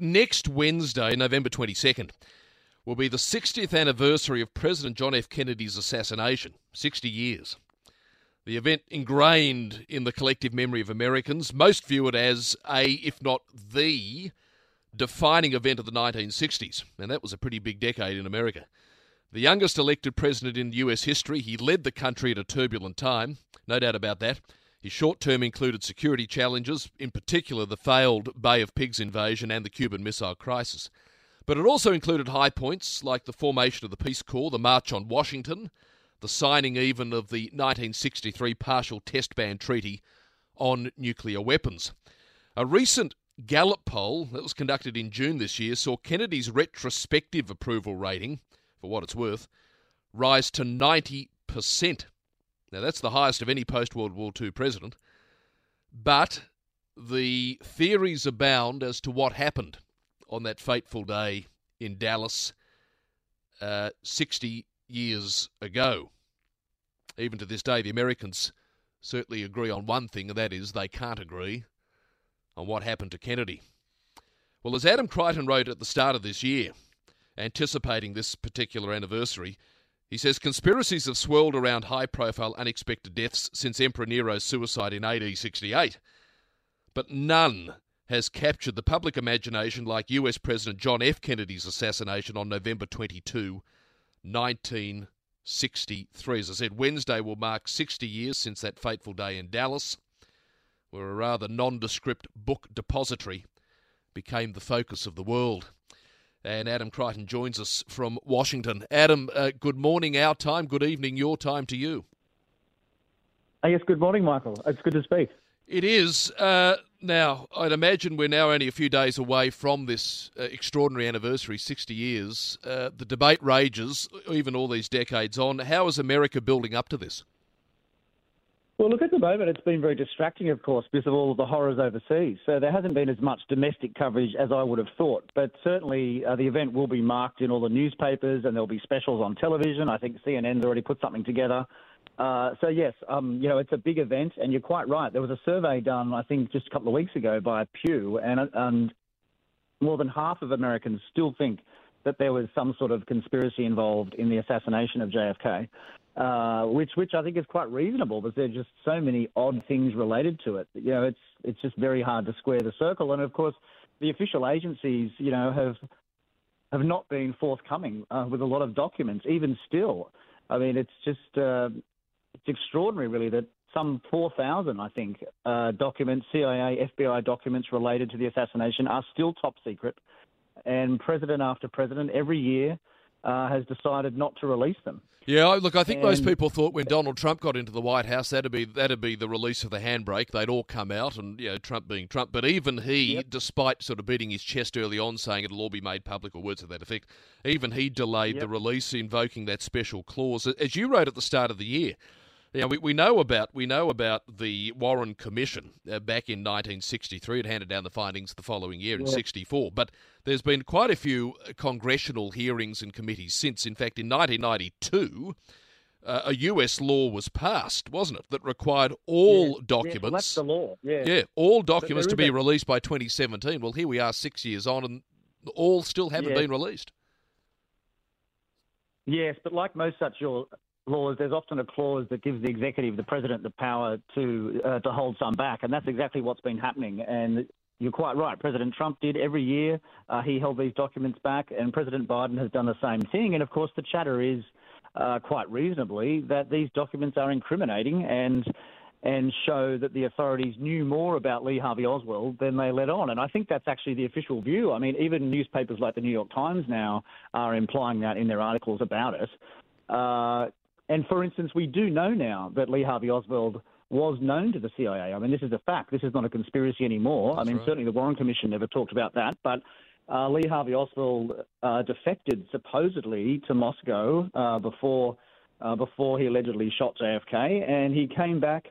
Next Wednesday, November 22nd, will be the 60th anniversary of President John F. Kennedy's assassination. 60 years. The event ingrained in the collective memory of Americans. Most view it as a, if not the, defining event of the 1960s. And that was a pretty big decade in America. The youngest elected president in US history, he led the country at a turbulent time. No doubt about that. His short term included security challenges, in particular the failed Bay of Pigs invasion and the Cuban Missile Crisis. But it also included high points like the formation of the Peace Corps, the March on Washington, the signing even of the 1963 Partial Test Ban Treaty on nuclear weapons. A recent Gallup poll that was conducted in June this year saw Kennedy's retrospective approval rating, for what it's worth, rise to 90%. Now, that's the highest of any post World War II president. But the theories abound as to what happened on that fateful day in Dallas uh, 60 years ago. Even to this day, the Americans certainly agree on one thing, and that is they can't agree on what happened to Kennedy. Well, as Adam Creighton wrote at the start of this year, anticipating this particular anniversary, he says conspiracies have swirled around high profile unexpected deaths since Emperor Nero's suicide in AD 68. But none has captured the public imagination like US President John F. Kennedy's assassination on November 22, 1963. As I said, Wednesday will mark 60 years since that fateful day in Dallas, where a rather nondescript book depository became the focus of the world. And Adam Creighton joins us from Washington. Adam, uh, good morning, our time. Good evening, your time to you. Uh, yes, good morning, Michael. It's good to speak. It is. Uh, now, I'd imagine we're now only a few days away from this uh, extraordinary anniversary, 60 years. Uh, the debate rages, even all these decades on. How is America building up to this? Well, look, at the moment, it's been very distracting, of course, because of all the horrors overseas. So there hasn't been as much domestic coverage as I would have thought. But certainly uh, the event will be marked in all the newspapers and there'll be specials on television. I think CNN's already put something together. Uh, so, yes, um, you know, it's a big event. And you're quite right. There was a survey done, I think, just a couple of weeks ago by Pew, and, and more than half of Americans still think that there was some sort of conspiracy involved in the assassination of JFK uh, which which I think is quite reasonable because there are just so many odd things related to it. You know, it's it's just very hard to square the circle. And of course, the official agencies, you know, have have not been forthcoming uh, with a lot of documents. Even still, I mean, it's just uh, it's extraordinary, really, that some 4,000, I think, uh, documents, CIA, FBI documents related to the assassination are still top secret. And president after president, every year, uh, has decided not to release them. Yeah, look, I think and, most people thought when Donald Trump got into the White House that'd be that'd be the release of the handbrake. They'd all come out, and you know, Trump being Trump. But even he, yep. despite sort of beating his chest early on, saying it'll all be made public or words to that effect, even he delayed yep. the release, invoking that special clause, as you wrote at the start of the year. Yeah, we, we know about we know about the Warren Commission uh, back in 1963. It handed down the findings the following year in yeah. 64. But there's been quite a few uh, congressional hearings and committees since. In fact, in 1992. Uh, a US law was passed, wasn't it, that required all yeah, documents. Yeah, that's the law. Yeah, yeah all documents to be a... released by 2017. Well, here we are, six years on, and all still haven't yeah. been released. Yes, but like most such laws, there's often a clause that gives the executive, the president, the power to uh, to hold some back, and that's exactly what's been happening. And you're quite right. President Trump did every year. Uh, he held these documents back, and President Biden has done the same thing. And of course, the chatter is uh, quite reasonably that these documents are incriminating and and show that the authorities knew more about Lee Harvey Oswald than they let on. And I think that's actually the official view. I mean, even newspapers like the New York Times now are implying that in their articles about it. Uh, and for instance, we do know now that Lee Harvey Oswald was known to the CIA. I mean, this is a fact. This is not a conspiracy anymore. That's I mean, right. certainly the Warren Commission never talked about that, but uh, Lee Harvey Oswald uh, defected supposedly to Moscow uh, before uh, before he allegedly shot JFK, and he came back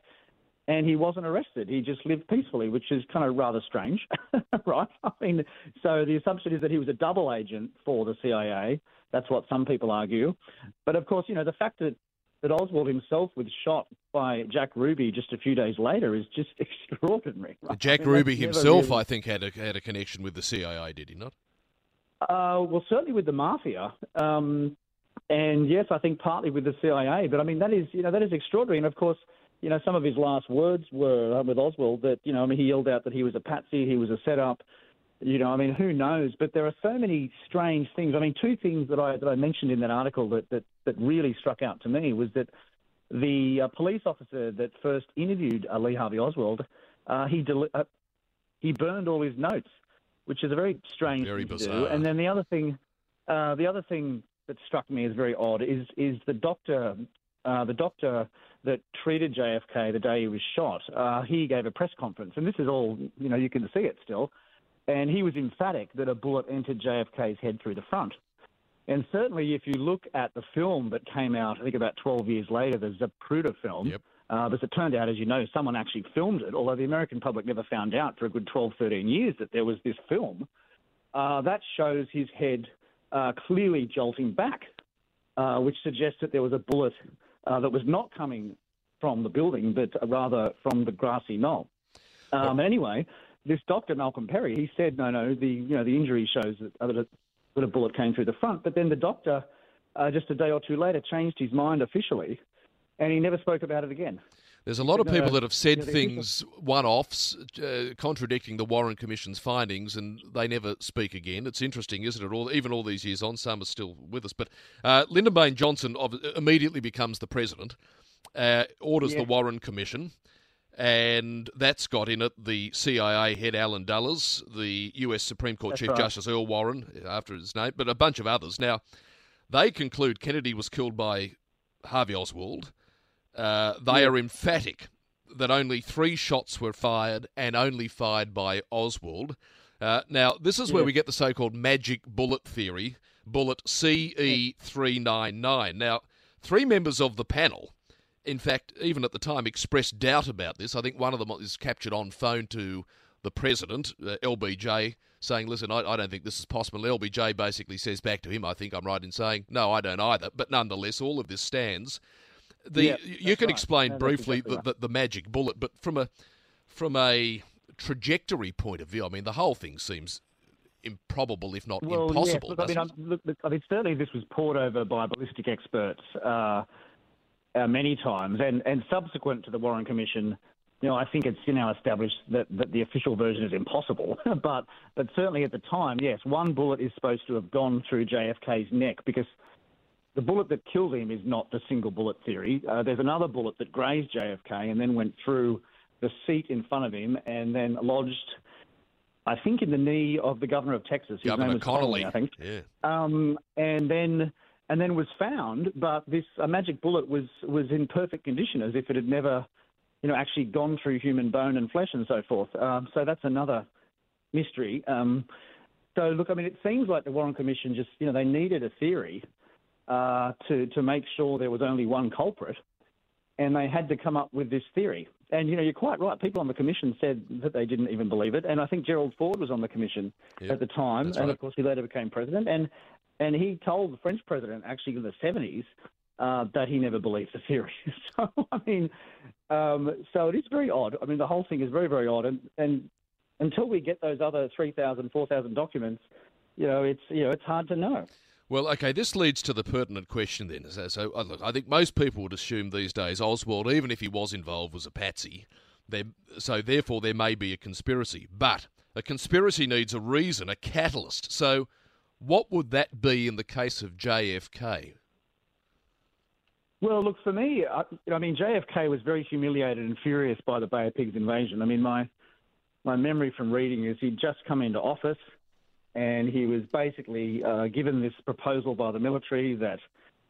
and he wasn't arrested. He just lived peacefully, which is kind of rather strange, right? I mean, so the assumption is that he was a double agent for the CIA. That's what some people argue. But of course, you know, the fact that that Oswald himself was shot by Jack Ruby just a few days later is just extraordinary. Jack I mean, Ruby himself, really... I think, had a had a connection with the CIA, did he not? Uh, well, certainly with the mafia, um, and yes, I think partly with the CIA. But I mean, that is you know that is extraordinary. And of course, you know, some of his last words were uh, with Oswald that you know, I mean, he yelled out that he was a patsy, he was a setup. You know, I mean, who knows? But there are so many strange things. I mean, two things that I that I mentioned in that article that that, that really struck out to me was that the uh, police officer that first interviewed uh, Lee Harvey Oswald, uh, he deli- uh, he burned all his notes, which is a very strange very thing bizarre. to do. And then the other thing, uh, the other thing that struck me as very odd is is the doctor, uh, the doctor that treated JFK the day he was shot. he gave a press conference, and this is all you know. You can see it still and he was emphatic that a bullet entered JFK's head through the front. And certainly, if you look at the film that came out, I think about 12 years later, the Zapruder film, yep. uh, as it turned out, as you know, someone actually filmed it, although the American public never found out for a good 12, 13 years that there was this film. Uh, that shows his head uh, clearly jolting back, uh, which suggests that there was a bullet uh, that was not coming from the building, but rather from the grassy knoll. Um, anyway, this doctor Malcolm Perry, he said, no, no, the you know the injury shows that, a, that a bullet came through the front. But then the doctor, uh, just a day or two later, changed his mind officially, and he never spoke about it again. There's a lot of people that have said things, one-offs, uh, contradicting the Warren Commission's findings, and they never speak again. It's interesting, isn't it? All, even all these years on, some are still with us. But uh, Lyndon Baines Johnson immediately becomes the president, uh, orders the Warren Commission and that's got in it the CIA head Allen Dulles, the U.S. Supreme Court that's Chief right. Justice Earl Warren, after his name, but a bunch of others. Now, they conclude Kennedy was killed by Harvey Oswald. Uh, they yeah. are emphatic that only three shots were fired and only fired by Oswald. Uh, now, this is yeah. where we get the so called magic bullet theory, bullet CE399. Now, three members of the panel in fact, even at the time, expressed doubt about this. I think one of them is captured on phone to the president, uh, LBJ, saying, listen, I, I, don't think this is possible. LBJ basically says back to him, I think I'm right in saying, no, I don't either. But nonetheless, all of this stands. The, yeah, you can right. explain no, briefly exactly the, the, the, magic bullet, but from a from a trajectory point of view, I mean, the whole thing seems improbable, if not well, impossible. Look, I mean, look, I mean, certainly this was pored over by ballistic experts. Uh, uh, many times, and, and subsequent to the Warren Commission, you know, I think it's now established that, that the official version is impossible. but but certainly at the time, yes, one bullet is supposed to have gone through JFK's neck because the bullet that killed him is not the single bullet theory. Uh, there's another bullet that grazed JFK and then went through the seat in front of him and then lodged. I think in the knee of the governor of Texas, whose Governor name was Connally, Connally, I think. Yeah. Um, and then and then was found, but this a magic bullet was was in perfect condition, as if it had never, you know, actually gone through human bone and flesh and so forth. Um, so that's another mystery. Um, so look, I mean, it seems like the Warren Commission just, you know, they needed a theory uh, to to make sure there was only one culprit, and they had to come up with this theory. And you know, you're quite right. People on the commission said that they didn't even believe it, and I think Gerald Ford was on the commission yep, at the time, and right. of course he later became president. And and he told the French president, actually in the 70s, uh, that he never believed the theory. so, I mean, um, so it is very odd. I mean, the whole thing is very, very odd. And, and until we get those other 3,000, 4,000 documents, you know, it's, you know, it's hard to know. Well, okay, this leads to the pertinent question then. So, so uh, look, I think most people would assume these days Oswald, even if he was involved, was a patsy. There, so therefore, there may be a conspiracy. But a conspiracy needs a reason, a catalyst. So what would that be in the case of JFK? Well, look, for me, I, I mean, JFK was very humiliated and furious by the Bay of Pigs invasion. I mean, my my memory from reading is he'd just come into office and he was basically uh, given this proposal by the military that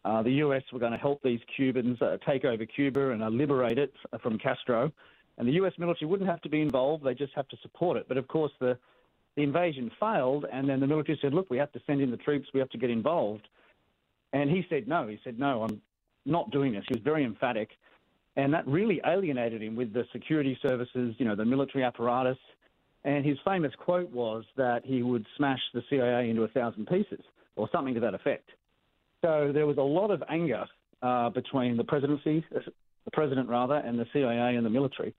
uh, the US were going to help these Cubans uh, take over Cuba and uh, liberate it from Castro. And the US military wouldn't have to be involved, they just have to support it. But of course, the the invasion failed, and then the military said, look, we have to send in the troops, we have to get involved. And he said no. He said, no, I'm not doing this. He was very emphatic. And that really alienated him with the security services, you know, the military apparatus. And his famous quote was that he would smash the CIA into a thousand pieces, or something to that effect. So there was a lot of anger uh, between the presidency, the president rather, and the CIA and the military.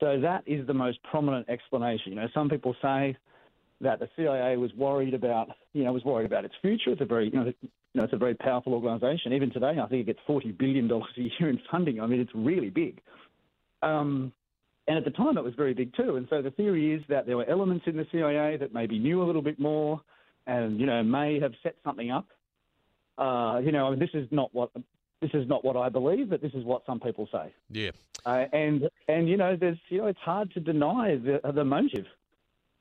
So that is the most prominent explanation. You know, some people say that the CIA was worried about, you know, was worried about its future. It's a very, you know, you know it's a very powerful organisation. Even today, I think it gets forty billion dollars a year in funding. I mean, it's really big. Um, and at the time, it was very big too. And so the theory is that there were elements in the CIA that maybe knew a little bit more, and you know, may have set something up. Uh, you know, I mean, this is not what this is not what I believe, but this is what some people say. Yeah. Uh, and and you know, there's you know, it's hard to deny the the motive.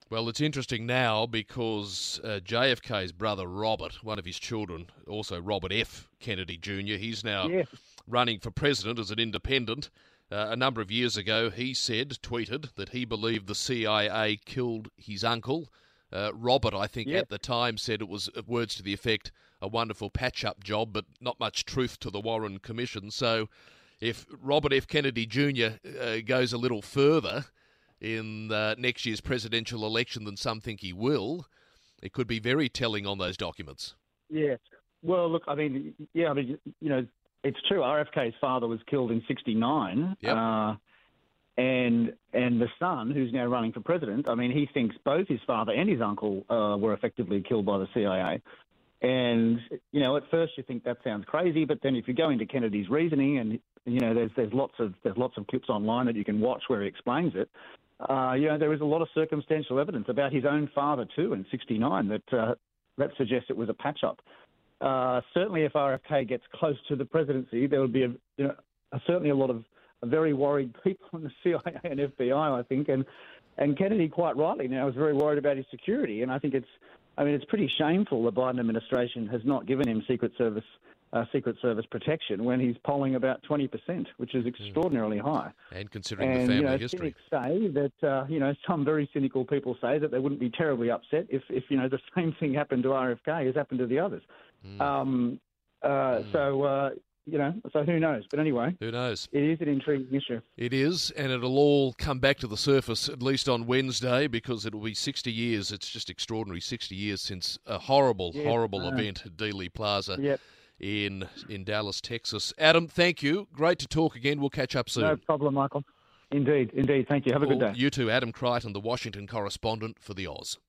Well, it's interesting now because uh, JFK's brother Robert, one of his children, also Robert F. Kennedy Jr., he's now yeah. running for president as an independent. Uh, a number of years ago, he said, tweeted, that he believed the CIA killed his uncle. Uh, Robert, I think, Yep. at the time said it was uh, words to the effect a wonderful patch up job, but not much truth to the Warren Commission. So if Robert F. Kennedy Jr. Uh, goes a little further in uh, next year's presidential election than some think he will, it could be very telling on those documents. Yes. Well, look, I mean, yeah, I mean, you know, it's true. RFK's father was killed in '69, Yep. uh, and and the son, who's now running for president, I mean, he thinks both his father and his uncle uh, were effectively killed by the CIA. And you know, at first you think that sounds crazy, but then if you go into Kennedy's reasoning, and you know, there's there's lots of there's lots of clips online that you can watch where he explains it. Uh, you know, there is a lot of circumstantial evidence about his own father too in '69 that uh, that suggests it was a patch up. Uh, certainly, if RFK gets close to the presidency, there would be a, you know, certainly a lot of very worried people in the CIA and FBI, I think, and and Kennedy quite rightly now is very worried about his security, and I think it's, I mean, it's pretty shameful the Biden administration has not given him Secret Service uh, Secret Service protection when he's polling about 20%, which is extraordinarily high. And considering And the you family know, history. say that uh, you know some very cynical people say that they wouldn't be terribly upset if, if you know the same thing happened to RFK as happened to the others. Mm. Um, uh, So uh, you know, so who knows? But anyway, Who knows? it is an intriguing issue. It is, and it'll all come back to the surface at least on Wednesday because it'll be 60 years. It's just extraordinary 60 years since a horrible, horrible know. event at Dealey Plaza Yep, in in Dallas, Texas. Adam, thank you. Great to talk again. We'll catch up soon. no problem, Michael. Indeed, indeed. Thank you. Have a good day. You too, Adam Creighton, the Washington correspondent for the Oz.